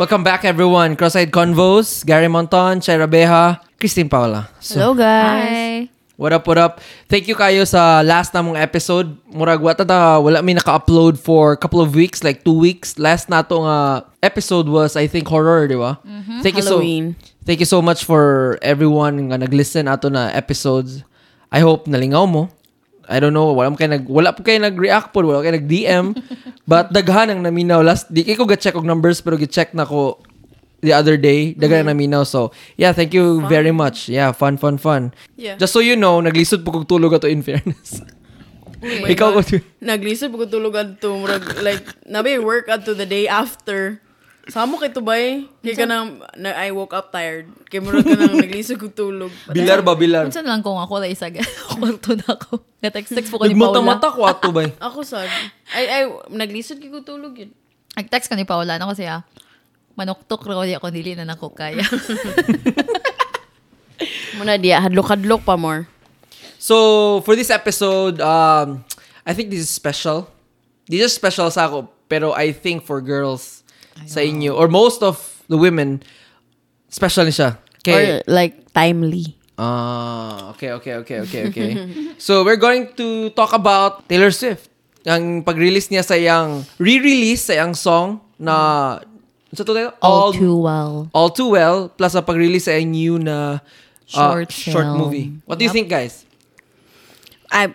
Welcome back, everyone. Cross-eyed Convos, Gary Monton, Shaira Beha, Christine Paula. So, Hello guys. Hi. what up, what up? Thank you kayo sa last namong episode. Murag wata ta, wala mi naka-upload for a couple of weeks, like two weeks. Last nato nga uh, episode was, I think, horror, di ba? Mm-hmm. Thank you so Halloween. Thank you so much for everyone nga nag-listen ato na episodes. I hope nalingaw mo. I don't know, wala mo kayo nag wala po kayo nag-react po, wala kayo nag-DM. but daghan ang naminaw last di kay ko ga-check og numbers pero gi-check na ko the other day. Daghan ang naminaw. So, yeah, thank you very much. Yeah, fun, fun, fun. Yeah. Just so you know, naglisod po kog tulog ato in fairness. Ikaw ko Naglisod ko tulog adto murag like nabi work adto the day after. Samo kay to bay. Kay ka nang na, I woke up tired. Kay murag ka nang naglisod ko tulog. bilar ba bilar? Unsan lang kung ako lang isa kwarto na ako. Natext-text po ko ni Paula. Nagmata-mata ko ato bay. Ako sad. Ay ay naglisod kay ko tulog yun. Nag-text ko ni Paula na kasi ah, manuktok raw di ako dili na nako kaya. Muna diya hadlok-hadlok pa more. So, for this episode, um, I think this is special. This is special sa ako, pero I think for girls sa inyo, or most of the women, special ni siya. Okay. Or like timely. Ah, okay, okay, okay, okay, okay. so, we're going to talk about Taylor Swift. Ang pag-release niya sa yang re-release sa song na sa to tayo? All too well. All Too Well plus ang pag-release sa yung new na uh, Short short movie. What do you think, guys? I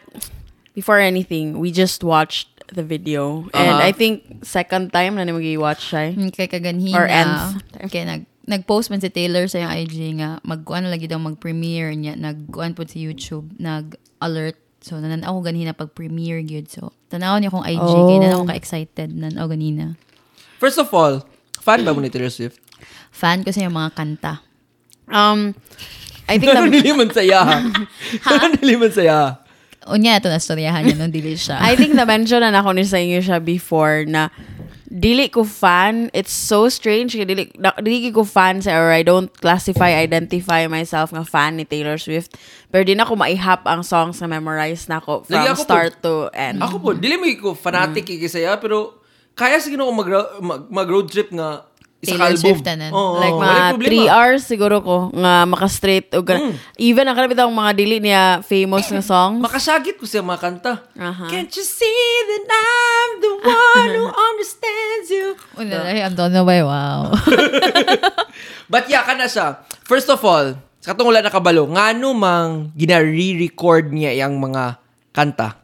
before anything, we just watched the video. And Uh-huh. I think second time na ni magi-watch siya. Hmm, Kay kaganhina. Or nth. Kaya nag nag-post man si Taylor sa yung IG nga magkuan lagi daw mag-premiere niya nagkuan po sa YouTube nag-alert so nanan ako ganina pag premiere gyud so tanaw niya kung IG Oh. kay nanan ako ka-excited nan ako ganina First of all, fan ba mo ni Taylor Swift? fan ko sa yung mga kanta Um I think Ano the, niliman saya? Ano niliman saya? Unya ito na storyahan niya nung dili siya I think na-mention na ako ni sa inyo siya before na dili ko fan. It's so strange. kaya Dili, na, dili ko fan sa or I don't classify, identify myself nga fan ni Taylor Swift. Pero di na ko maihap ang songs na memorize na ko from Lagi ako po- start to end. Ako po, dili mo ko fanatic mm. saya, pero kaya sige ko mag, mag, mag road trip nga isa Taylor album. Swift tanan. Oo, like mga problema. 3 hours siguro ko nga maka-straight o Mm. even ang kalapit mga dili niya famous nga songs. Makasagit ko siya mga kanta. Aha. Can't you see that I'm the one who understands you? Una na ang dono ba wow But yeah, kana siya. First of all, sa katong wala nakabalo, ngano mang gina-re-record niya yung mga kanta.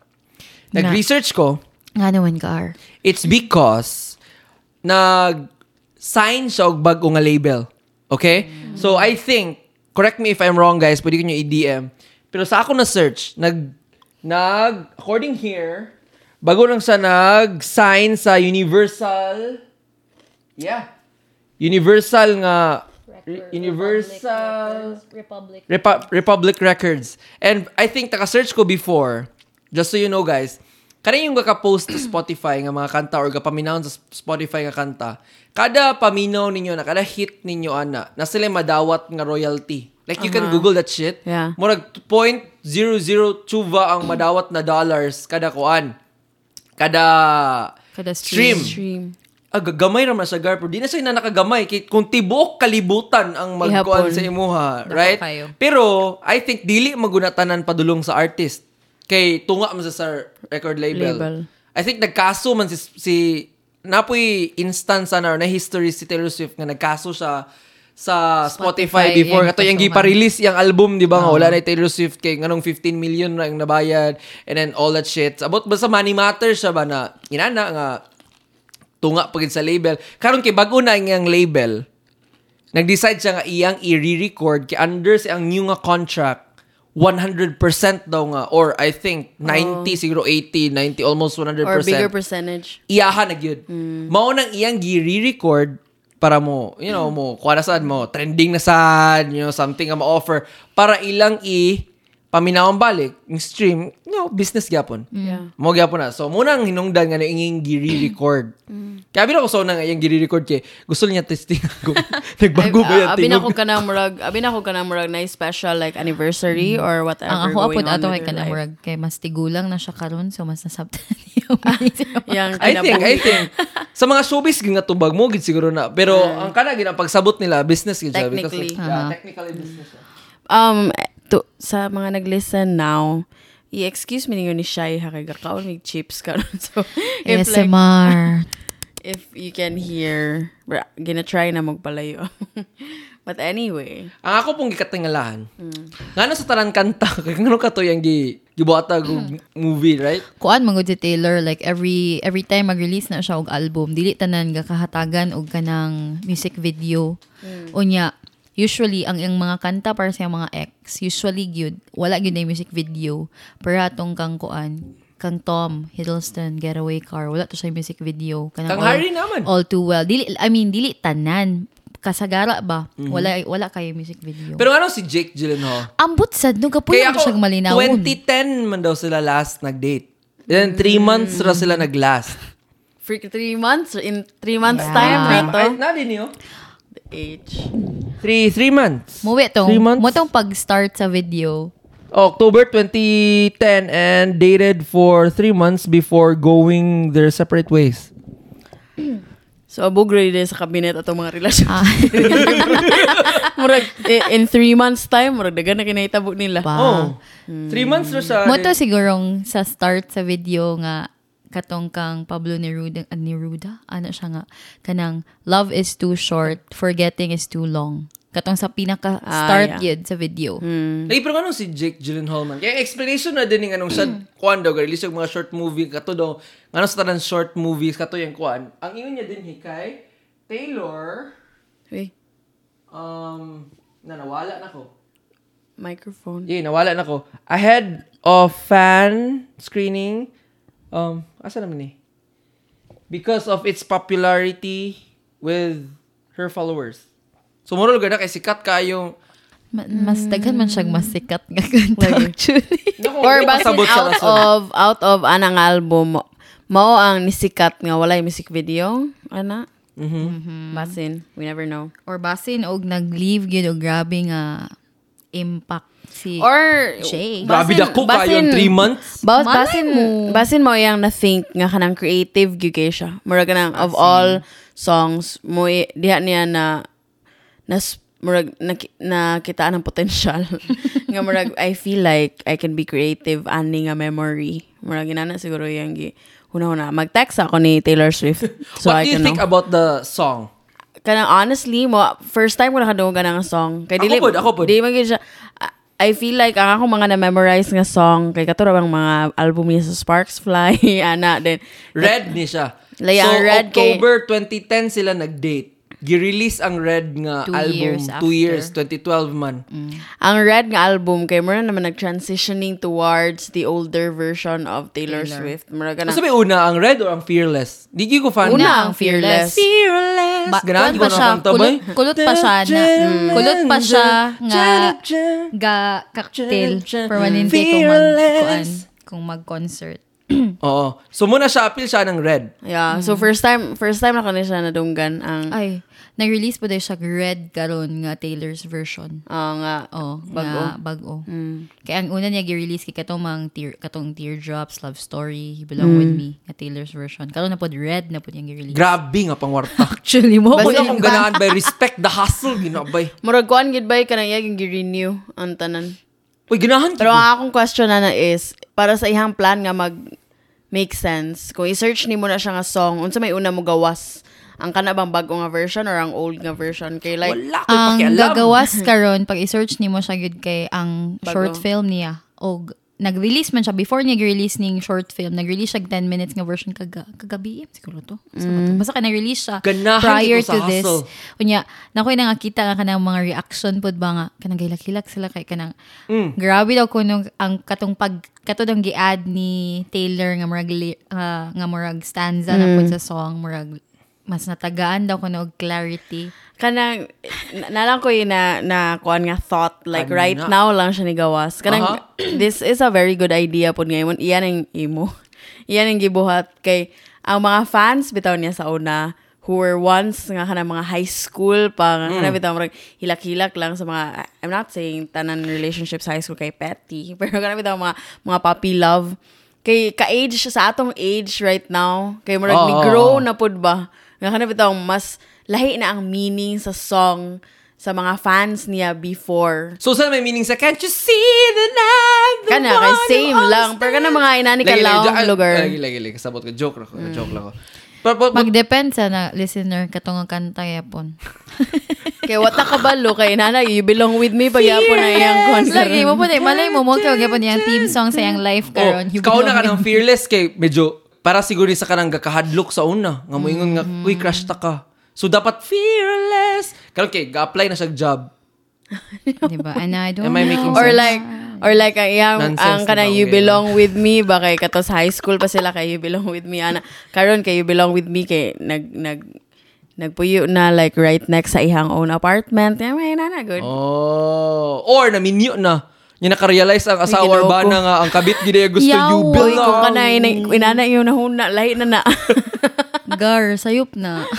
Nag-research ko, nga naman car It's because nag-sign siya og bago nga label. Okay? So, I think, correct me if I'm wrong, guys, pwede ko nyo i-DM. Pero sa ako na search, nag, nag, according here, bago lang siya nag-sign sa Universal, yeah, Universal nga, Universal, Republic Repu- Republic Records. And I think taka-search ko before, just so you know guys, kanang yung gaka-post sa Spotify nga mga kanta or gapaminaw sa Spotify nga kanta, kada paminaw ninyo na, kada hit ninyo ana, na sila madawat nga royalty. Like you can Google that shit. Yeah. Murag 0.002 ba ang madawat na dollars kada kuan. Kada kada stream. Stream. Ah, gagamay raman sa gar, pero di na siya na nakagamay. Kung tibuok kalibutan ang magkuhan Ihapon. sa imuha, right? kayo. Pero, I think, dili magunatanan padulong sa artist. Kay, tunga man sa, sa record label. Label. I think, nagkaso man si, si napoy instance na, or na history si Taylor Swift nga nagkaso siya sa Spotify, Spotify, before. Kato yung gipa-release yung album, di ba nga? Wala na yung Taylor Swift kay nganong 15 million na yung nabayad and then all that shit. About basta money matter siya ba na inana nga tunga pagid sa label. Karon kay bago na iyang label, nag-decide siya nga iyang i-re-record kay under sa ang new nga contract 100% daw nga or I think 90 siguro 80 90 almost 100% Or bigger percentage. iyaha na gyud. Mao nang iyang gi-re-record para mo, you know, mo kuha na sad mo, trending na sad, you know, something nga ma-offer para ilang i paminawang balik, yung stream, you know, business gyapon. Yeah. Mo gyapon na. So muna ang hinungdan nga na inging giri-record. Kaya bin ako so na nga yung giri-record kay gusto niya testing ako. Nagbago ba yan Abi na ko tingog? ka na murag, abi na ko ka na murag na special like anniversary or whatever Ang ako going apod on ato with kay your kanang life. murag kay mas tigulang na siya karon so mas nasabtan niya. Yang I think, I think. Sa mga showbiz, gina tubag mo, gid siguro na. Pero, ang kana, gina, pagsabot nila, business gid siya. because, Technically. yeah, technically business siya. Um, to, sa mga nag-listen now, i-excuse me ninyo ni Shai ha kay gakaon mig chips karon so if like ASMR. if you can hear gina try na magpalayo but anyway Ang ako pong gikatingalahan. Nga sa tanan kanta, kaya nga ka to yung gi, gibuata og movie, right? Kuan magud si Taylor like every every time mag-release na siya og album, dili tanan gakahatagan og kanang music video. Unya usually ang ang mga kanta para sa mga ex, usually gyud wala gyud na music video. Pero atong kang kuan kang Tom Hiddleston Getaway Car wala to sa music video kanang Kang all- Harry naman. all too well dili I mean dili tanan kasagara ba wala wala kayo music video Pero ano si Jake Gyllenhaal? ambot sad no Kaya mo siya ako, malinawon 2010 man daw sila last nag-date. Then, three months ra sila nag-last. freak three months in three months Yeah. time Ay, rito na din yun. Age Three, three months. Muwi tong, Three months? mo tong pag-start sa video. October 2010 and dated for three months before going their separate ways. so abog ready sa cabinet atong mga relasyon Ah, murag in three months time murag dagan na kinahitabo nila pa. Oh. Three months ra siya. Mo to sigurong sa start sa video nga katong kang Pablo Neruda, uh, Neruda? Ano siya nga? Kanang, love is too short, forgetting is too long. Katong sa pinaka-start Ah, yun sa video. Lagi pero anong si Jake Gyllenhaal man? Kaya explanation na din ng anong sa kuan daw, release yung mga short movie, kato daw, nga sa tanan short movies, kato yung kuan. Ang ingon niya din hikay, Taylor, Uy, um, na nawala na ko. microphone Yeah, nawala na ko. Ahead of fan screening, um, asa naman eh? Because of its popularity with her followers. So, muro lugar na kay sikat kayong Ma- mas daghan man siyang mas sikat nga kanta actually. or basin out of out of anang album mao ang nisikat nga walay music video ana Mhm. basin we never know Or basin og nag-leave gyud og grabe nga impact si or Jay. Grabe dako kayong three months. Malay basin mo. basin mo yang na think nga kanang creative gyud kay siya. Murag kanang of all songs mo diha niya na nas murag naki- nakitaan ang potential nga murag I feel like I can be creative ani nga memory. Murag inana siguro yang gi huna-huna. Mag-text ako ni Taylor Swift. So What I do you think know. about the song? Kanang honestly mo first time ko nakadungog ka ng song kay Ako dili pod, ako pod. di man siya I feel like ang ako mga na-memorize nga song kay kato ra bang mga album niya sa Sparks Fly ana then Red ni siya. Laya so, ang Red kay- October 2010 sila nag-date. Gi-release ang Red nga Two album. years two after. years, 2012 man. ang Red nga album kay mo na naman nag-transitioning towards the older version of Taylor, Swift mura ka na Ano sabi una, ang Red or ang Fearless? Di ko fan. Una ang Fearless. Fearless. Ba- Ganahan kuwan ko pa na siya, kanta ba? kulot- kulot pa siya na- mm, kulot pa siya nga- ga cocktail permanente kung mag kuan kung mag-concert. Oo. So muna siya, appeal siya ng Red. yeah so first time first time na ko na siya nadunggan ang Ay, nag-release po daw siya red karon nga Taylor's version. ah, nga Oh, Bago. Nga, bago. Kaya ang una niya gi-release kay katong mang tear, katong Teardrops, Love Story, You Belong With Me, nga Taylor's version. Karon na pod red na pod yung gi-release. Grabe nga pang warta. Actually mo Kung ko akong ganahan by respect the hustle, ginabay. murag kuan gid bay kanang iyang gi-renew ang tanan Uy, ganahan Pero ang akong question na na is, para sa ihang plan nga mag make sense, kung i-search ni mo na siya nga song, unsa may una mo gawas? Ang kana bang bago nga version or ang old nga version? Kay like, Wala ko'y ang pakialam. gagawas karon pag i-search nimo siya gud kay ang Bago. short film niya og nag-release man siya before niya gi-release ning short film nag-release siya 10 minutes nga version kaga kagabi siguro to to? basta ka nag-release siya Ganahan prior to this unya nakoy na nga kita nga kanang mga reaction pod ba nga kanang gilak-hilak sila kay kanang Mm. grabe daw kuno ang katong pag kato dong gi-add ni Taylor nga murag ah, nga murag stanza na pod sa song murag mas natagaan daw ko na og clarity. kanang na, nalang ko yun na na kuan nga thought like Ano right na? now lang siya ni gawas kanang Aha. this is a very good idea pod ngayon iyan ang imo iyan ang gibuhat kay ang mga fans bitaw niya sa una who were once nga kanang mga high school pa nga kanang bitaw murag hilak-hilak lang sa mga I'm not saying tanan relationships sa high school kay petty pero kanang bitaw mga mga puppy love kay ka-age siya sa atong age right now kay murag Oo, ni grow oo. na pud ba nga kanang bitaw mas lahi na ang meaning sa song sa mga fans niya before. So, saan may meaning sa Can't you see the night? the Kana, kay same lang. Pero kana mga inani ka lang lagi, lugar. Lagi, lagi, lagi. Kasabot ko. Joke lang ko. Joke lang ko. But, but, but, Mag-depend sa na listener katong ang kanta yapon. Kay wata ka balo kay nana you belong with me pa yapon na iyang concert. Lagi mo po malay mo mo kay gyapon yung theme song sa iyang life oh, karon. You kauna ka ng fearless kay medyo para siguro sa kanang gakahadlok sa una. Nga mo ingon nga, uy, crush ta ka. So, dapat fearless. Karon kay, ga-apply na siya job. Diba? And I don't Am I making know. Or like or like ang iyang Nonsense ang kana na ba, you okay belong with me ba kay katos high school pa sila kay you belong with me ana karon kay you belong with me kay nag nag nagpuyo na like right next sa ihang own apartment. Yeah, may nana good. Oh. Or, naminyo na. Yung nakarealize ang asawa ba na nga ang kabit gid gusto Yaw, you belong. kung kana ina- inana yung nahuna lahi na na. Gar, sayop na.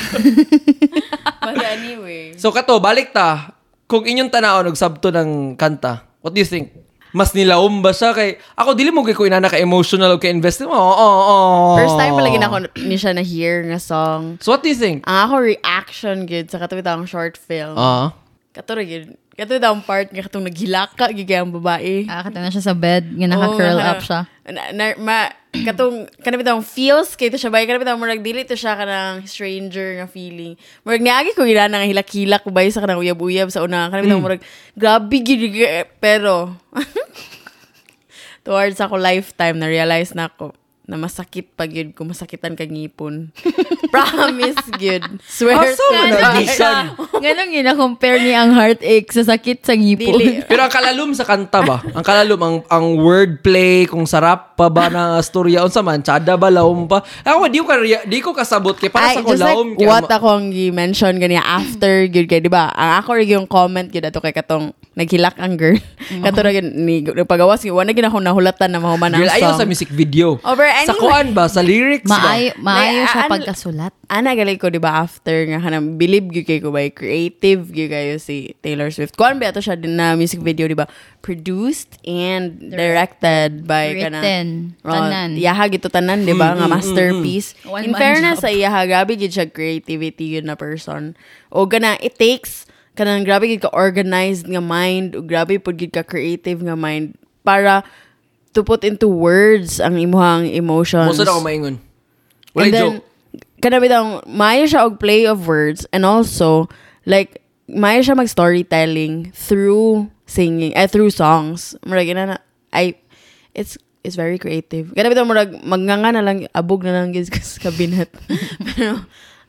But anyway. So kato, balik ta. Kung inyong tanaon og sabto ng kanta, what do you think? Mas nilawom ba siya kay ako dili mo kay ko inana ka emotional o ka invest mo. Oh, oh, oh. First time palagi na ako ni siya na hear nga song. So what do you think? Ang ako reaction gid sa katawid ang short film. Ah. Kato ra gid. Kato ang part nga katong naghilaka gid kay ang babae. Ah, kata na siya sa bed, nga naka-curl nga, up siya. Na, na, ma, katong kanang bitang feels kay to siya bay kanang bitang murag dili to siya kanang stranger nga feeling. Murag niagi ko ina nga hilak-hilak bay sa kanang uyab-uyab sa una. Kanang bitang murag grabe gid pero towards ako lifetime na realize na ako na masakit pag yun kung masakitan kag ngipon. Promise good. Swear man to na God. Ganun gina-compare niya ang heartache sa sakit sa ngipon. Dili. Pero ang kalalum sa kanta ba? Ang kalalum, ang, ang wordplay, kung sarap pa ba na storya, unsa man, tsada ba, lawom pa. Ako, di ko, ka, di ko kasabot kay para sa Ay, ko just lawom. like what ako ang gi-mention ganiya after good kay di ba ang ako rin yung comment gyud ato kay katong naghilak ang girl kato ra gyud ni nagpagawas gyud wala gyud ako nahulatan na mahuman ang Girl, ayaw song sa music video. Oh, but Sa anyway. kuan ba? Sa lyrics ba? Maayo, maayo Like, siya ano- pagkasulat. ana galing ko di ba after nga kanang believe gyud kay ko ba creative gyud kayo si Taylor Swift kuan ba ato siya din na music video di ba produced and directed by Written. kanang Tanan. Oh, iyaha gito tanan di ba? Nga masterpiece One in man fairness sa iyaha grabe gid siya creativity yun na person. O gana it takes kanang grabe gid ka organized nga mind o grabe pud gid ka creative nga mind para to put into words ang imuhang emotions. Musa na ako maingon. Wala and then, joke. kana bitang maayo siya og play of words and also like maayo siya mag storytelling through singing eh through songs. Murag na I it's it's very creative kana bitang murag magnganga na lang abog na lang gid sa kabinet pero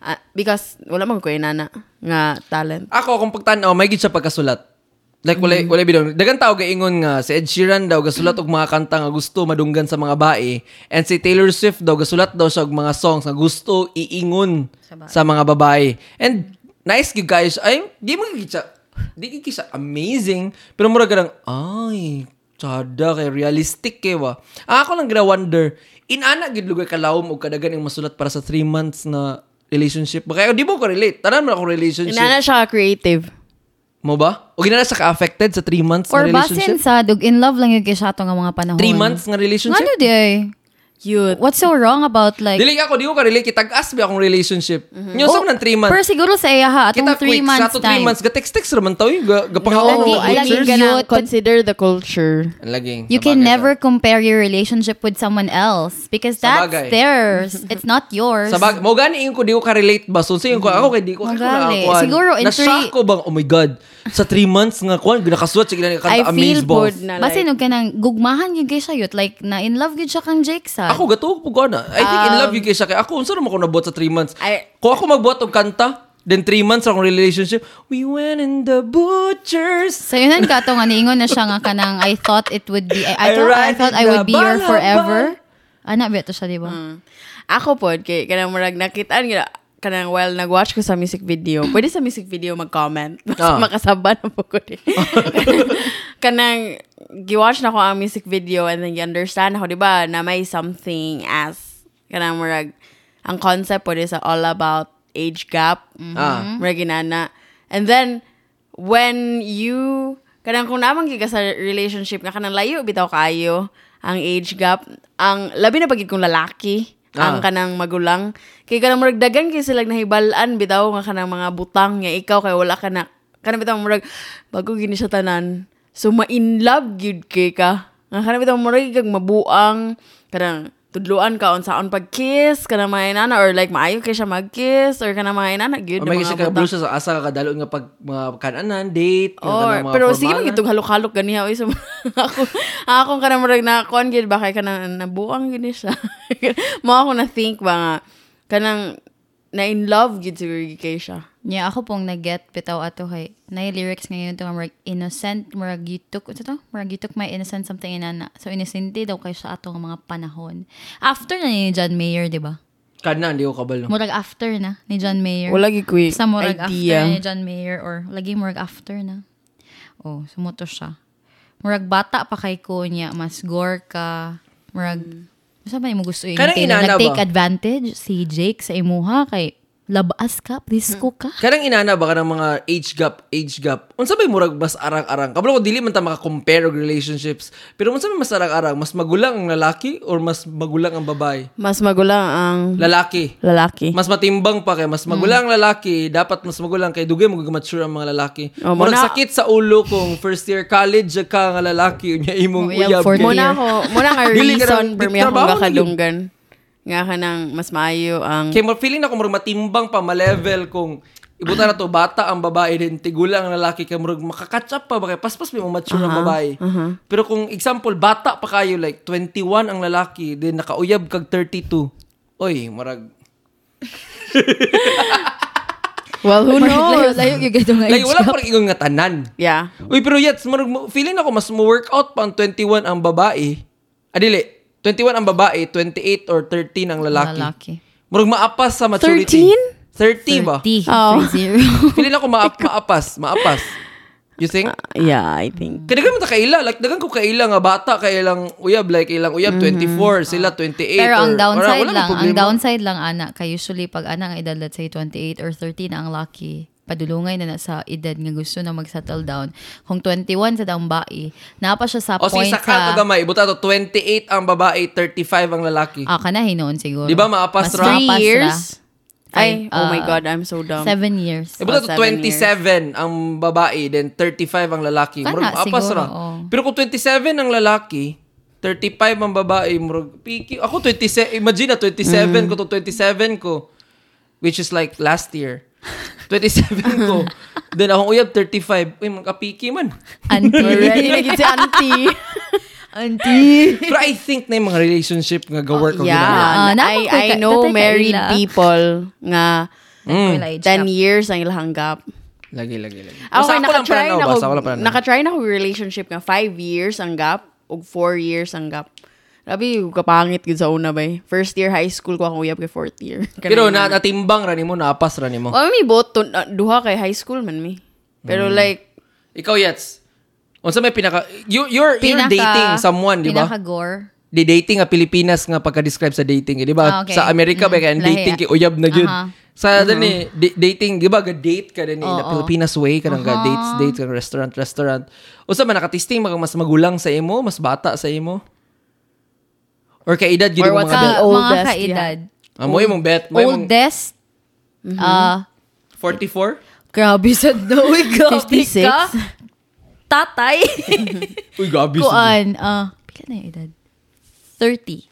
ah, because wala man ko inana nga talent Ako, kung pagtanaw, may gid siya pagkasulat. Like, wala, Mm-hmm. wala bidong. Dagan tao gaingon nga, si Ed Sheeran daw, gasulat og mga kanta nga gusto madunggan sa mga bae. And si Taylor Swift daw, gasulat daw siya og mga songs nga gusto iingon sa, mga babae. And, nice gid guys. Ay, di mo gid di gid amazing. Pero mura ganang, ay, tsada kay realistic kay wa. Ang ako lang gina wonder, inana gid lugay kalawom og kadagan ang masulat para sa 3 months na relationship. Kaya di mo ko relate. Tanan man ako relationship. inana siya creative Mo ba? O ginala sa ka-affected sa 3 months Or basin relationship? sa dug in love lang yung kay siya nga mga panahon. 3 months nga relationship? Ano di ay? Cute What's so wrong about like... Dili ako, di ko ka-relate. Kitag-as ba akong relationship? Mm-hmm. Nyo, sa ng 3 months. Pero siguro sa iya ha, atong Kita 3 quick, months sa to 3 time. months, ga-text-text raman tao yung ga- no, gapangawang Lagi- consider the culture Laging. You can never ka. compare your relationship with someone else because that's theirs. It's not yours. Sa bag, mo gani ko di ko ka-relate ba? So, sige ko, ako kay di ko ako Magali. Siguro in Na-shock three- ko bang, oh my God, sa 3 months nga kuan, ginakasulat siya ginani I kanta feel Amaze Balls. na Basin like og kanang gugmahan yung kay siya yut. Like, na in love yun siya kang Jake sa. Ako gato ko gana. I think in love you kay siya kay ako unsa naman ako nabuhat sa 3 months. I- Kung ako magbuhat og kanta, then 3 months akong relationship, we went in the butchers. Sa yunan ka to nga niingon na siya nga kanang I thought it would be I, I, I thought, I ride thought I would be your forever. Ana ba to siya, di ba? ako pod kay kanang murag nakitaan gina kanang well nag-watch ko sa music video. Pwede sa music video mag-comment. Ah. makasaba na po ko di. kanang gi-watch na ko ang music video and then gi-understand ako, di ba, na may something as kanang murag ang concept pwede sa all about age gap. Ah. Murag ginana. And then when you kanang kung namang giga sa relationship nga kanang layo bitaw kayo ang age gap ang labi na pagid kung lalaki ang Ah. kanang magulang. Kay kanang murag dagan kay sila nahibalan bitaw nga kanang mga butang nga ikaw kay wala ka na. Kanang bitaw murag bago gini siya tanan so ma-in love gyud kay ka. Nga kanang bitaw murag kag mabuang kanang tudluan ka unsaon pag-kiss kanang mga inana or like maayo kay siya mag-kiss or kanang mga inana gyud may mga ka butang. sa asa ka kadalo nga pag mga kananan, date, Or, kanang mga pero sige formalan. magitong halok-halok ganiha oy so ako ako ka na murag na kuan gid ba kay kanang nabuang gini siya. Mo ako na think ba nga kanang na in love gid siguro kay siya. Yeah, ako pong nag-get bitaw ato kay na lyrics ngayon to nga murag innocent murag yutok ito? To murag yutok may innocent something inana so innocent daw kay sa ato mga panahon. After na ni John Mayer di ba? Kanan, di ko kabalo. murag after na ni John Mayer. Wala gid ko sa murag after idea. ni John Mayer or lagi murag after na. Oh sumuto siya. Murag bata pa kay ko niya mas gore ka murag Basta ba mo gusto yung Nag-take advantage si Jake sa imuha kay labas ka, please ko ka. Kanang inana ba kanang mga age gap, age gap. Unsa may murag mas arang-arang? Kabalo ko dili man ta maka-compare og relationships. Pero unsa may mas arang-arang? Mas magulang ang lalaki or mas magulang ang babae? Mas magulang ang Lalaki. lalaki. Mas matimbang pa kay mas magulang ang lalaki, dapat mas magulang kay dugay mo mature ang mga lalaki. Oh, Murag muna- sakit sa ulo kung first year college ka nga lalaki unya imong Uyab uyab. for kay- Muna ako, muna nga ka reason nang- per di- mi ako na kakadunggan. Nga ka nang mas maayo ang Kay mo feeling na ko murag matimbang pa ma-level kung ibuta na to bata ang babae din tigulang ang lalaki kay murag makakatch up pa ba kay paspas may mature ang babae. Pero kung example bata pa kayo like 21 ang lalaki then nakauyab kag 32. Oy, murag Well, who Layo, knows? layo yung ganito nga like age wala gap. pa rin ingon nga tanan. Yeah. Uy, pero yet, murag, mo- feeling ako mas mo-workout pa ang 21 ang babae. Adili, 21 ang babae, 28 or 13 ang lalaki. Lalaki. Murag maapas sa maturity. 13? 30 ba? 30. Oh. 30. Feeling ako maap, maapas, maapas. You think? Yeah, I think. Kaya mo ta kaila, like dagan ko kaila nga bata kay ilang uyab like ilang uyab 24, sila 28 Pero ang or- downside wala lang, ang downside lang ana, kay usually pag ana ang edad let's say 28 or 30 na ang lucky, padulungay na na sa edad nga gusto na mag-settle down. Kung 21 sa daang bae, napa siya sa O point sa ka sa... gamay, ibuta to 28 ang babae, 35 ang lalaki. Ah, kana hinoon siguro. Di ba maapas Mas ra? Three maapas years? ra. Ay, oh my uh, God, I'm so dumb. Seven years. Ibuta Oh, to seven 27 ang babae, then 35 ang lalaki. Kana, Murag maapas siguro, ra. oh. Pero kung 27 ang lalaki, 35 ang babae, murag piki. Ako 27, imagine na 27 Mm. ko to 27 ko which is like last year. 27 ko. Then akong uyab 35. Uy, magkapiki man. Auntie. Already naging si auntie. Auntie. Pero I think na yung mga relationship nga ga-work oh, yeah. Ah, I, I know married people nga Mm. 10 years ang ilang gap. Lagi, lagi, lagi. Ako Basta kay ako lang naka-try na ako naka-try na ko relationship nga 5 years ang gap ug 4 years ang gap. Grabe, kapangit gid sa una bay. First year high school ko ako uyab kay fourth year. Pero na, natimbang ra nimo, naapas ra nimo. Oh, mi bot to- na- duha kay high school man mi. Pero Mm. like Ikaw, Yets. Unsa may pinaka... You, you're, you're dating someone, di ba? Pinaka-gore. Di dating nga Pilipinas nga pagka-describe sa dating, eh, di ba? Ah, okay. Sa Amerika ba Mm, kaya lahi. dating kay uyab na gyud. Aha. Sa dani di- dating, di ba ga date ka din in the Oo. Filipinas way ka ga dates dates ka restaurant restaurant. Usa man nakatisting mas magulang sa imo, mas bata sa imo? Or kay edad gyud Or mo what's mga the bet? Ka, oldest mga kaedad. Ah, mo imong bet, mo imong Oldest, ah, 44? grabe sa no, uy, grabe 56? ka. Tatay. Uy, gabi sa. Kuan, ah, pila na yung edad? 30.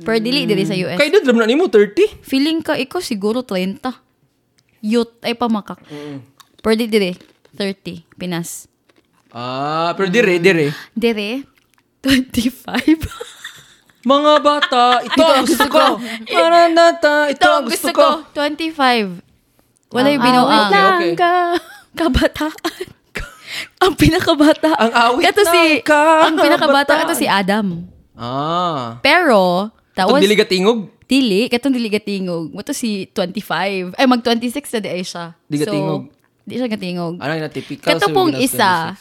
Per dili dili sa US. Kay edad ram na nimo 30? Feeling ka, ikaw siguro 30. Youth, ay pamakak. Per dili dili, 30. Pinas. Ah, pero dire dire. Dire, 25. Mga bata, ito ang gusto ko. Maranata, ito ang gusto ko. 25. Wala yung Ah, binuang. okay, okay. Ka, kabataan. ang pinakabata. Ang awit Ito si, ng ang pinakabata, ito si Adam. Ah. Pero, that Ito was, dili ka tingog. Dili, katong dili gatingog. Mo to si 25. Ay, mag-26 na di ay siya. Di gatingog. So, di siya gatingog. Ano yung typical Kato pong isa,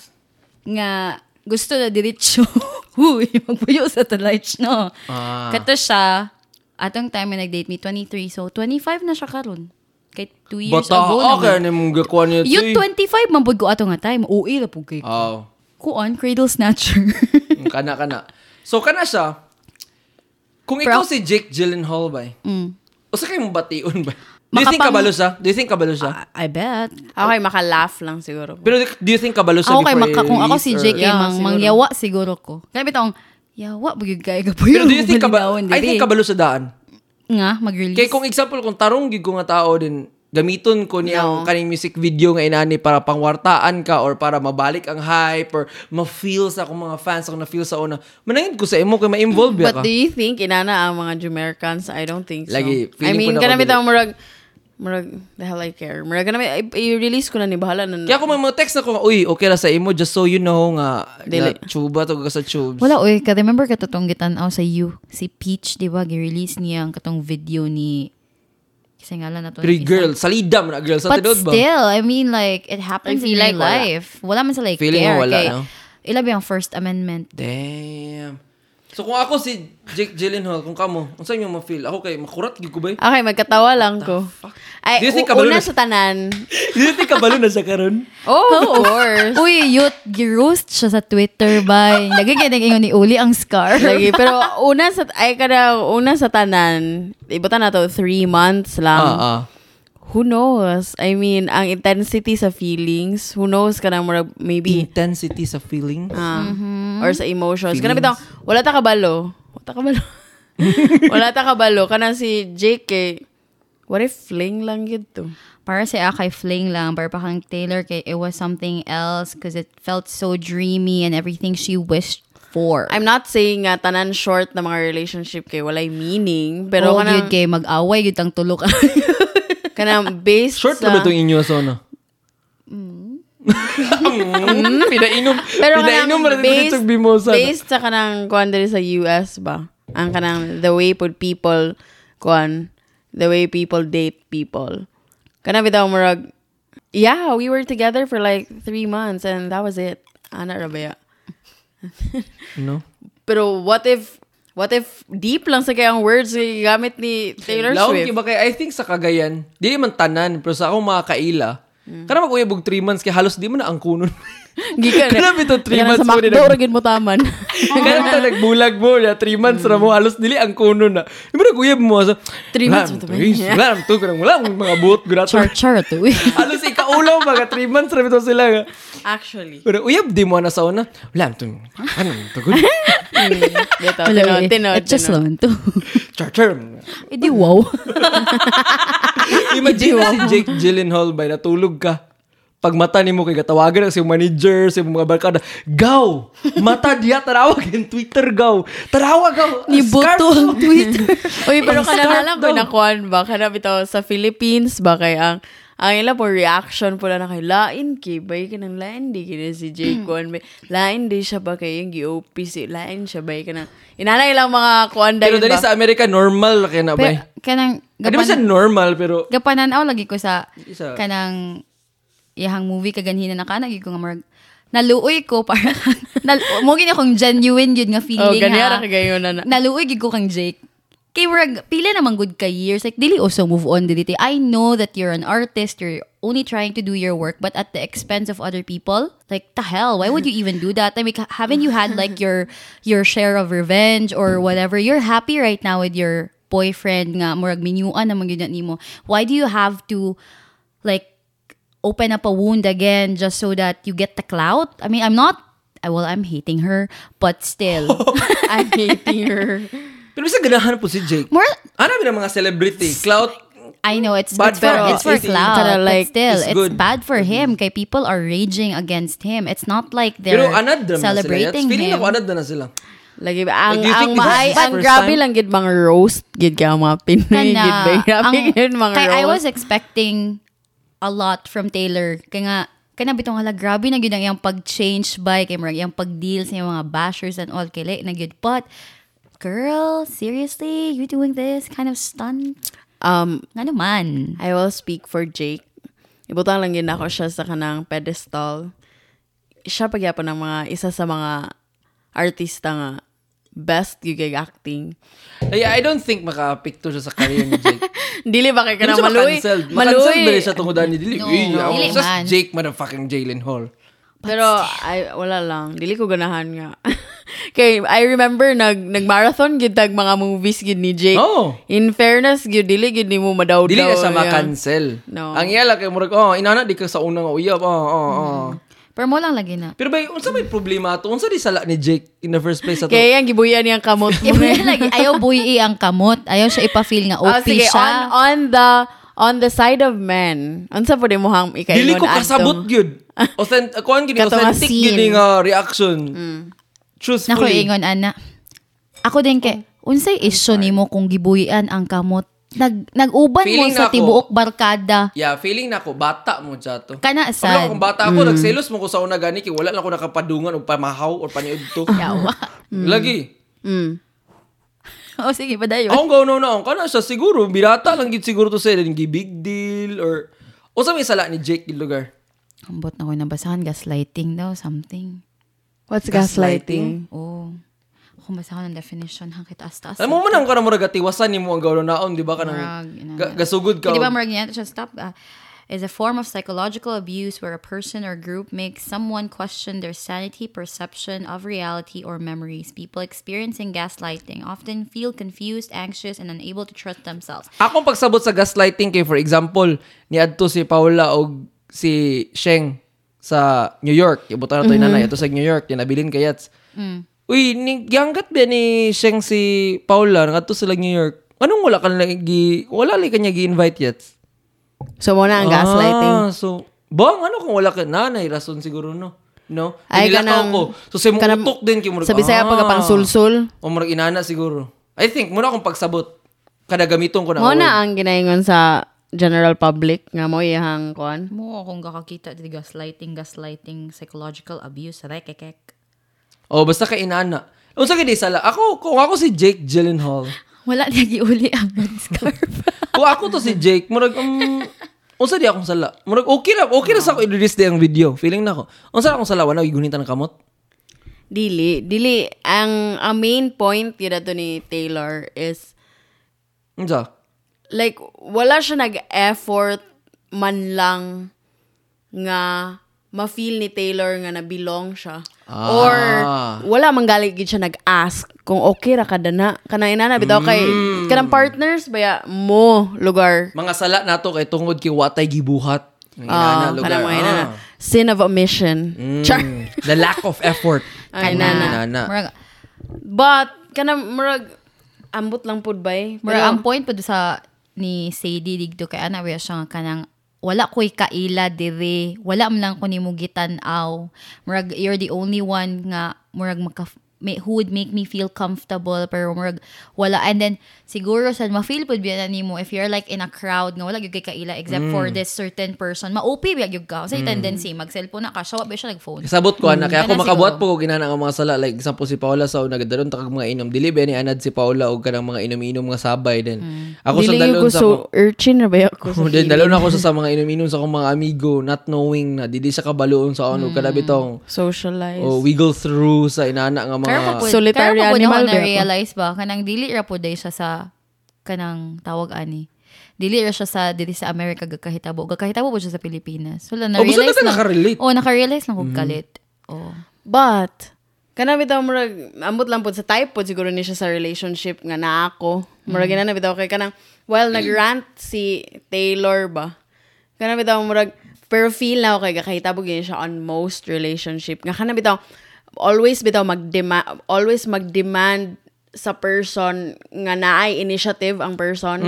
nga, gusto na diretso. Huy, magpuyo sa talich, no? Ah. Kato siya, atong time na nag-date me, 23. So, 25 na siya karon Kay 2 years Bata, ago okay, naman. na mong gakuha niya. Yung 25, mambod ko ato nga time. OA na po kay ko. Oh. Kuan, cradle snatcher. kana, kana. So, kana siya. Kung ikaw Pro- si Jake Gyllenhaal ba? mm. O sa kayo mong bation ba? Do you think Makapang- kabalo siya? Do you think kabalo siya? I bet. Okay, maka-laugh lang siguro. Pero do you think kabalo siya Ako kay before maka, kung ako si or- Jake, Yeah, mang, siguro. mangyawa siguro ko. Kaya bitong, yawa, bagay kaya ka po Pero do you think kabalo? I think kabalo sa daan. Nga, mag-release. Kaya kung example, kung tarong gid ko nga tao din, gamiton ko niyang No. kaning music video nga inani para pangwartaan ka or para mabalik ang hype or ma-feel sa akong mga fans ako na-feel sa una. Manangin ko sa imo kay ma-involve ya ka. But do you think inana ang mga Jumericans? I don't think so. Lagi, I mean, na kanami ako tayo murag, murag, the hell I care. Murag kanami, i- i-release ko na ni bahala na. Kaya kung may mga text na ko, uy, okay ra sa imo, just so you know nga, Dili. na chuba to ka sa tubes. Wala, oy, ka remember ka totong gitanaw sa you. Si Peach, di ba, gi-release niya ang katong video ni kasi nga lang na to. Pero girl, salida mo na girl sa But tinod ba? still, I mean, like, it happens I feel in like real wala. life. Wala man sa like Feeling care. mo wala, kay, no? Ilabi ang First Amendment. Damn. So kung ako si Jake Gyllenhaal, kung kamo, kung saan yung ma-feel? Ako kay makurat gid ko ba? Okay, magkatawa lang ko. Ay, Do you think u- kabalo una na- sa tanan. Do you think kabalo na siya karon? Oh, of course. Uy, youth, gi-roast siya sa Twitter ba? Lagi nag ni Uli ang scar. Lagi, pero una sa, ay kada, una sa tanan, ibutan na to, three months lang. Ah, ah. Who knows? I mean, ang intensity sa feelings, who knows ka na murag, maybe, Intensity sa feeling. ah, Mm-hmm. or sa emotions. Kana Feelings. bitang, wala ta kabalo. Wala ta kabalo. wala ta kabalo. Kana si Jake, eh, what if fling lang yun to? Para sa akay fling lang, para pa kang Taylor kay it was something else because it felt so dreamy and everything she wished for. I'm not saying nga tanan short na mga relationship kay walay meaning, pero oh, kanang, yun kay mag-away, yun tang tulok. kanang based Short sa... na ba itong inyo sa ano? Mm. Pinainom. Pero Pinainom kanang based, sa Bimosa. based sa kanang kuan diri sa US ba? Ang kanang the way pud people kuan, the way people date people. Kanang bitaw murag Yeah, we were together for like three months and that was it. Ana ra ba ya? No? Pero what if what if deep lang sa kayang words nga gamit ni Taylor Laon Swift? kiba kay I think sa Cagayan, di man tanan, pero sa akong mga kaila, Hmm. kana mag-uyab og 3 months kay halos di mo na ang kunon. Gikan. To, three Gikan months sa mo din McDo nag- ra gid mo taman. Kaya ta nagbulag mo, ya 3 months ra mo halos dili ang kunon na. Di mo nag-uyab mo sa Three months mo to ba? Wala nam to kanang wala ang mga buot gurato. char char to. Halos ikaulaw mga 3 months ra bitaw sila nga. Actually. Pero uyab di mo na sa una. Wala to. Ano to good? Dito, tinod, It just lang to. Char char. Edi wow. Imagine na si Jake Gyllenhaal ba natulog ka. Pag mata ni mo kay katawagan si manager, si mga barkada, gaw! Mata diya, tarawag yung Twitter, gaw! Tarawag, gaw! Ni Boto ang Twitter. Uy, pero kana na lang ko nakuan ba? Kana bitaw sa Philippines ba kay ang ang ila po reaction pula na kay lain kay bay ka ng lain di kina si Jake Kwan ba lain di siya ba kay yung GOP si lain siya ba ka ng inanay lang mga kuan Pero dahil dali ba sa Amerika, normal kaya na ba? Pero, kanang, Di ba siya normal, pero... gapananaw lagi ko sa kanang iyahang movie kaganhina na kana gyud ko nga marag naluoy ko para nal mo gini akong genuine yun nga oh feeling ganyara ha. kay gayon na na. Naluoy gyud ko kang Jake. Kay murag pila naman good ka years like dili also move on dili I know that you're an artist you're only trying to do your work but at the expense of other people? Like the hell why would you even do that? I mean haven't you had like your your share of revenge or whatever? You're happy right now with your boyfriend nga murag minyuan gyud na nimo. Why do you have to like open up a wound again just so that you get the clout. I mean, I'm not. Well, I'm hating her, but still, I'm hating her Pero isa ganahan po si Jake. more. Ano ng mga celebrity? Clout? I know it's Bad it's for, it's for it's clout, but like- still, it's it's, bad for him. Kay people are raging against him. It's not like they're Pero anad na sila. celebrating Feeling him. ako anad na sila. lagi ba ang Like, ang maay ang grabe lang gid mga roast gid ka mga Pinoy gid ba grabe ang- gid mga kay roast I was expecting a lot from Taylor. Kaya nga, kaya bitong hala, grabe na yun ang iyang pag-change by, kay marag iyang pag-deal sa mga bashers and all, kay na yun. But, girl, seriously, you doing this kind of stunt? Um, Nga naman. I will speak for Jake. Ibutang lang yun ako siya sa kanang pedestal. Siya pagyapon ng mga isa sa mga artista nga best gigig acting. Ay, I don't think maka-apekto siya sa career ni Jake. Dili ba kay Hindi kanang siya maluy? makancelled. Makancelled ba siya tungudan ni Dili? No, Uy, no. Dili man. Jake motherfucking Jalen Hall. Pero ay wala lang, dili ko ganahan nga. Kay I remember nag nag-marathon gid tag mga movies gid ni Jake. Oh. In fairness gid dili gid nimo madaw Dili na siya makancel. No. Ang iya lang kay murag, oh, inana di ka sa unang uyab. Oh, oh, oh. Pero mo lang lagi na. Pero bay, unsa may problema to? Unsa di sala ni Jake in the first place ato? Kaya yan gibuyan niyang kamot mo. Lagi, ayaw buyi ang kamot. Ayaw siya ipafeel nga OP sige, on, siya. on the on the side of men, unsa po di mo hang ikaingon Dili ko kasabot gyud. Authentic, kuan gini authentic gini nga reaction. Mm. Nako Truthfully. ingon ana. Ako din kay unsay issue nimo kung gibuyian ang kamot? Nag nag-uban mo Feeling sa na ako- tibuok barkada. Yeah, feeling na ko bata mo dya to. Kana sad. kung bata ako, nagselos mo ko sa una gani kay wala lang ako nakapadungan o pamahaw or paniud to. Yawa. Lagi. Mm. o sige, padayon. Akong gawin na ako, kana siya siguro, birata lang gid siguro to sa hindi big deal or o sa may sala ni Jake yung lugar. Ambot na ko nabasahan gaslighting daw something. What's Gaslighting? gaslighting? Oh. Kung basahan ng definition hang kitaas-taas. Alam mo man ang ka na murag atiwasan ni mo ang gawin naon, di ba? Kanang Murag, ga- gasugod ka. Di ba og- marag niya stop ah, is a form of psychological abuse where a person or group makes someone question their sanity, perception of reality, or memories. People experiencing gaslighting often feel confused, anxious, and unable to trust themselves. Akong pagsabot sa gaslighting kay for example, ni adto si Paula o si Sheng sa New York. Ibutan na to mm nanay ato sa New York, tinabilin kay Yats. Uy, ni ganggat ba ni Sheng si Paula ngadto sila New York? Anong wala ka lagi wala li kanya gi-invite Yats? So mo na ang gaslighting. Ah, so bang ano kung wala ka nanay rason siguro no. No? Ay, kanang- ko. So sa kanang- utok din kay murag. Sa Bisaya pag pang sulsul. O murag inana siguro. I think muna akong pagsabot kada gamiton ko na Mo word. na ang ginaingon sa general public nga mo iyang kuan. Mo kung kakakita di gaslighting, gaslighting, psychological abuse, rekekek. Oh, basta kay inana. Unsa gid sala? Ako kung ako si Jake Gyllenhaal. Wala niya giuli ang scarf. kung ako to si Jake, murag um, unsa di akong sala? Murag okay ra, okay ra sa ako i-release ang video. Feeling na ako. Unsa akong sala wala gigunitan ng kamot? Dili, dili ang ang main point yun to ni Taylor is Unsa? like wala siya nag-effort man lang nga ma-feel ni Taylor nga na-belong siya. Ah. Or wala man gali gid siya nag-ask kung okay ra kada na. Kanang inana bitaw kay Mm. kanang partners baya mo lugar. Mga sala nato kay tungod kay watay gibuhat. Ang inana Ah, lugar. kanang mga inana. Ah. Sin of omission. Mm, Char. the lack of effort. Ay, Ang nana. inana. Murag, But kanang murag ambot lang pud bay. murag ang point po sa ni Sadie digdo kay ana wala siya nga kanang wala ko'y kaila dire. Wala man lang ko nimo gitan-aw murag you're the only one nga murag maka may, who would make me feel comfortable pero murag wala. And then siguro sa ma-feel pud biya na nimo if you're like in a crowd nga wala gyud kay kaila except for this certain person ma-OP biya gyud ka? Sa tendency mag-cellphone na ka wa ba siya nag-phone? Sabot ko ana kaya ako makabuhat po ko ginana nga mga sala. Like example si Paula sa una gadalon ta kag mga inom. Dili ba ni anad si Paula og kanang mga inom-inom nga sabay din. Ako sa Dili dalon ko sa so urchin na ba ako? Sa din dalon ako sa, sa mga inom-inom sa akong mga amigo not knowing na dili siya kabaloon sa ano kada bitong socialize. oh, wiggle through sa inana nga mga Kaya pa po, Solitary kaya po animal na ba ako? realize ba kanang dili ra po day siya sa kanang tawag ani. Dili ra siya sa dili sa America gakahitabo. Gakahitabo po siya sa Pilipinas. So, na Oh, gusto realize na ka nakarelate. Oh, naka-realize lang kog kalit. Oh. But, kana bitaw murag ambot lang pod sa type pod siguro ni siya sa relationship nga na ako. Murag mm. na bitaw kay kanang while nagrant si Taylor ba. Kana bitaw murag pero feel na ako kay gakahitabo gyud siya on most relationship. Nga kana bitaw always bitaw magdemand always magdemand sa person nga naay initiative ang person.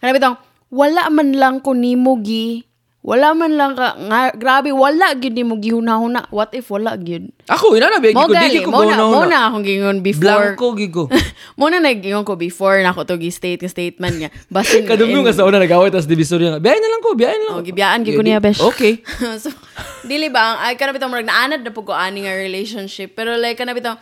Kana bitaw wala man lang ko nimo gi wala man lang ka nga grabe wala gyud nimo gihuna-huna what if wala gyud Ako inana ba mo ko dili ko mo na go mo na. na akong gingon before Blanco gigo. mo na nagingon ko before na ako to gi state nga statement nga basin Kadumdum nga sa una nag-away tas divisorya nga. Biyahin na lang ko, biyahin na lang. Oh, gibiyaan gyud ko niya besh Okay. so dili ba ang ay kana bitaw murag naanad na pud ko ani nga relationship pero like kana bitaw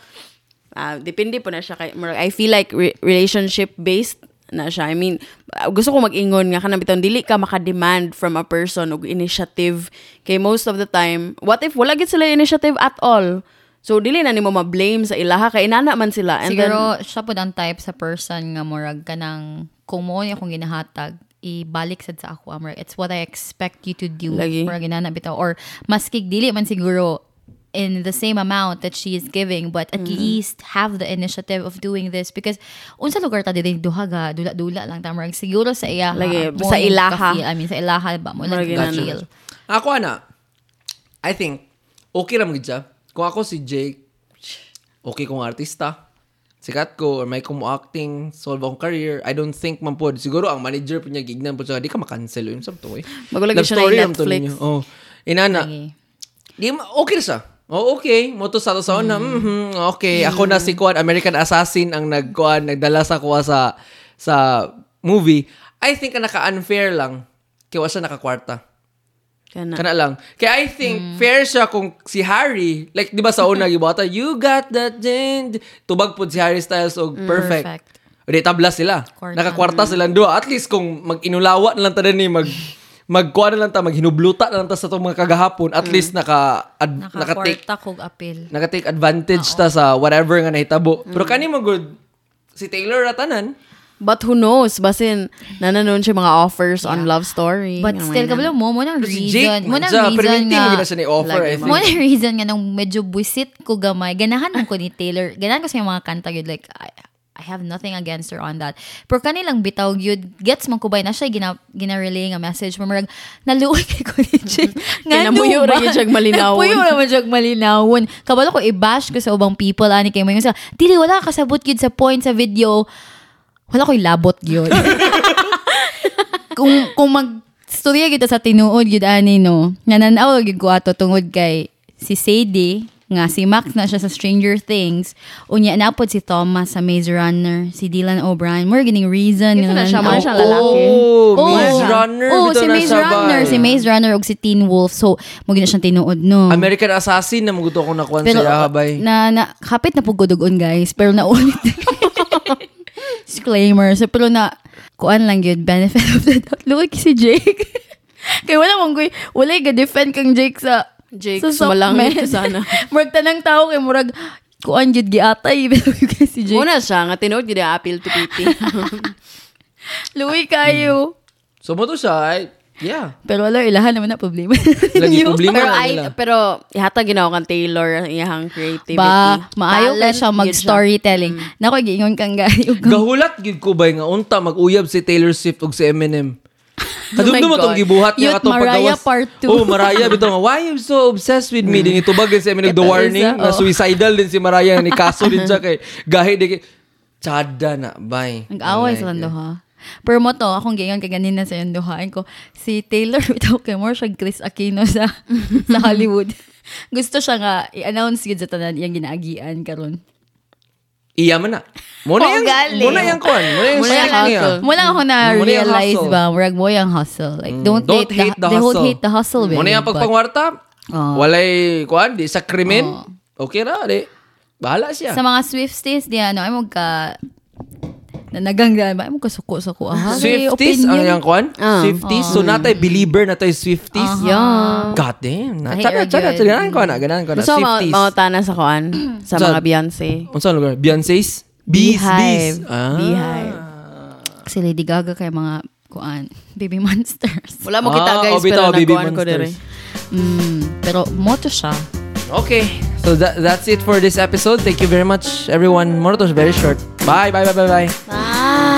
ah, depende po na siya kay murag, I feel like re- relationship based na siya. I mean, ah, gusto ko mag-ingon nga kanang bitaw dili ka maka-demand from a person og initiative kay most of the time, what if wala gid sila initiative at all? So dili na nimo ma-blame sa ilaha kay inana man sila. And then, Siguro, siya po ang type sa person nga murag ka ng kung mo niya akong ginahatag, ibalik sad sa ako. Murag, it's what I expect you to do. Lagi. Murag inana bitaw. Or, maskig dili man siguro in the same amount that she is giving but at least have the initiative of doing this because unsa lugar ta dili duha ga dula-dula lang ta murag siguro sa iya Lagi, mo sa ilaha. I mean sa ilaha ba mo lang feel Ako ana, I think, okay lang gid siya. Kung ako si Jake, okay kong artista, sikat ko, or may kumo acting, solve akong career, I don't think man po, siguro ang manager po niya, gignan po siya, di ka makancel yun, sabto eh. Magulagi Love siya na Netflix. ninyo. Oh. Inana, Lagi. di, ma- okay na siya. Oh, okay. Moto sa sa una. mhm, okay. Ako na si Kuan, American Assassin ang nagkuan, nagdala sa kuha sa sa movie. I think naka-unfair lang. Kaya wa siya nakakwarta. kana. Kana lang. Kaya I think Mm. fair siya kung si Harry, like di ba sa una gibota, you got that din. Tubag pud si Harry Styles og perfect. Perfect. O di tabla sila. Kwarta. Nakakwarta sila duha. At least kung mag-inulawa na lang ta ni mag magkuha na lang ta, maghinubluta na lang ta sa itong mga kagahapon, at least naka, ad, naka-take kog apil naka-take advantage ta sa whatever nga nahitabo. Pero kani mo good, si Taylor ratanan, But who knows? Basin, nananon siya mga offers on love story. But Ganun still, man. kabalo mo, mo nang reason. Jake Mo nang reason pero hindi mo nga. gina siya ni-offer, I mo. Nang reason nga nung medyo buisit ko gamay. Ganahan mo ko ni Taylor. Ganahan ko sa yung mga kanta yun. Like, I, I have nothing against her on that. Pero kanilang bitaw yun, gets man ko ba na siya gina, gina-relay nga message. Marag, naluoy kay ko ni Jake. Kinamuyo ra yun siyag malinawon. Napuyo naman siyag malinawon. Kabalo ko, i-bash ko sa ubang people. Ani kay mo yung sa, dili, wala kasabot yun sa point sa video. Wala ko labot yun. kung kung mag storya kita sa tinuod gid ani no nananaw gid ko ato tungod kay si Sadie nga si Max na siya sa Stranger Things unya napod si Thomas sa Maze Runner si Dylan O'Brien more gining reason Ito na siya, man siya lalaki. Oh, Maze. Runner. Oh, si na Maze Runner. Si Maze Runner og si Teen Wolf. So, mo gina siyang tinuod, no? American Assassin na maguto ko nakuha Pero, sa habay. na, na, kapit na pugudugon, guys. Pero naulit. Disclaimer. So, pero na, kuan lang yun, benefit of the doubt. Luwag si Jake. Kaya wala mong kuy, wala yung defend kang Jake sa Jake, sa sumalangit ka sana. murag tanang tao kay murag kuan jud giatay pero kay si Jake. Muna siya, nga tinuod gid appeal to pity. Luwi kayo. So mo to siya, ay, yeah. Pero wala ilahan naman na problema. Lagi problema pero na ay, pero ihata ginawa kang Taylor ang iyang creativity. ba, maayo kay siya mag-storytelling. Nako giingon kang ug- Gahulat gid ko bay nga unta mag-uyab si Taylor Swift ug si Eminem. Kadumdum Oh mo itong God. gibuhat niya katong Mariah paggawas. part two. Oh, Mariah bitaw nga why you so obsessed with me? Dingi tubag si Eminem the Ito warning na oh. suicidal din si Mariah ni kaso din siya kay gahi di Chada na, bay. Nag-away sa duha. Pero mo to, akong gingan kay ganina sa yung duhain ko, si Taylor ito kay more siya Chris Aquino sa sa Hollywood. Gusto siya nga i-announce gid sa tanan iyang ginaagian karon. Iya man na. Muna Oh, yung, galing. muna yung kuan. Muna yung Muna yung niya. hustle. Mo ako na Muna yung realize hustle. ba, murag mo yung hustle. Like don't, Don't hate, hate the the, hustle. don't hate the hustle. Muna babe, yung pagpangwarta. Oh. Walay, kuan, di sa krimen. Okay ra, di. Bahala siya. Sa mga Swifties, di ano, ay mo ka nanagang ba? Mo kasuko-suko. Ah, Swifties ang yung kuan? Ah. Swifties. So natay believer na tayo Swifties. Yeah. God damn. Na, good. tsaka, ganahan ko na, ganahan ko na. Ko mga, Swifties. mga tana sa kuan, sa Sa- mga Beyonce. Unsa lugar? Beyonce's? Bees, bees. Beehive. Ah. Beehive. Si Lady Gaga kay mga kuan, baby monsters. Wala mo kita Ah, guys, oh, pero Baby nakuhan ko dire. Mm, pero moto siya. Okay. So that, that's it for this episode. Thank you very much, everyone. More to very short. Bye, bye, bye, bye, bye. Bye!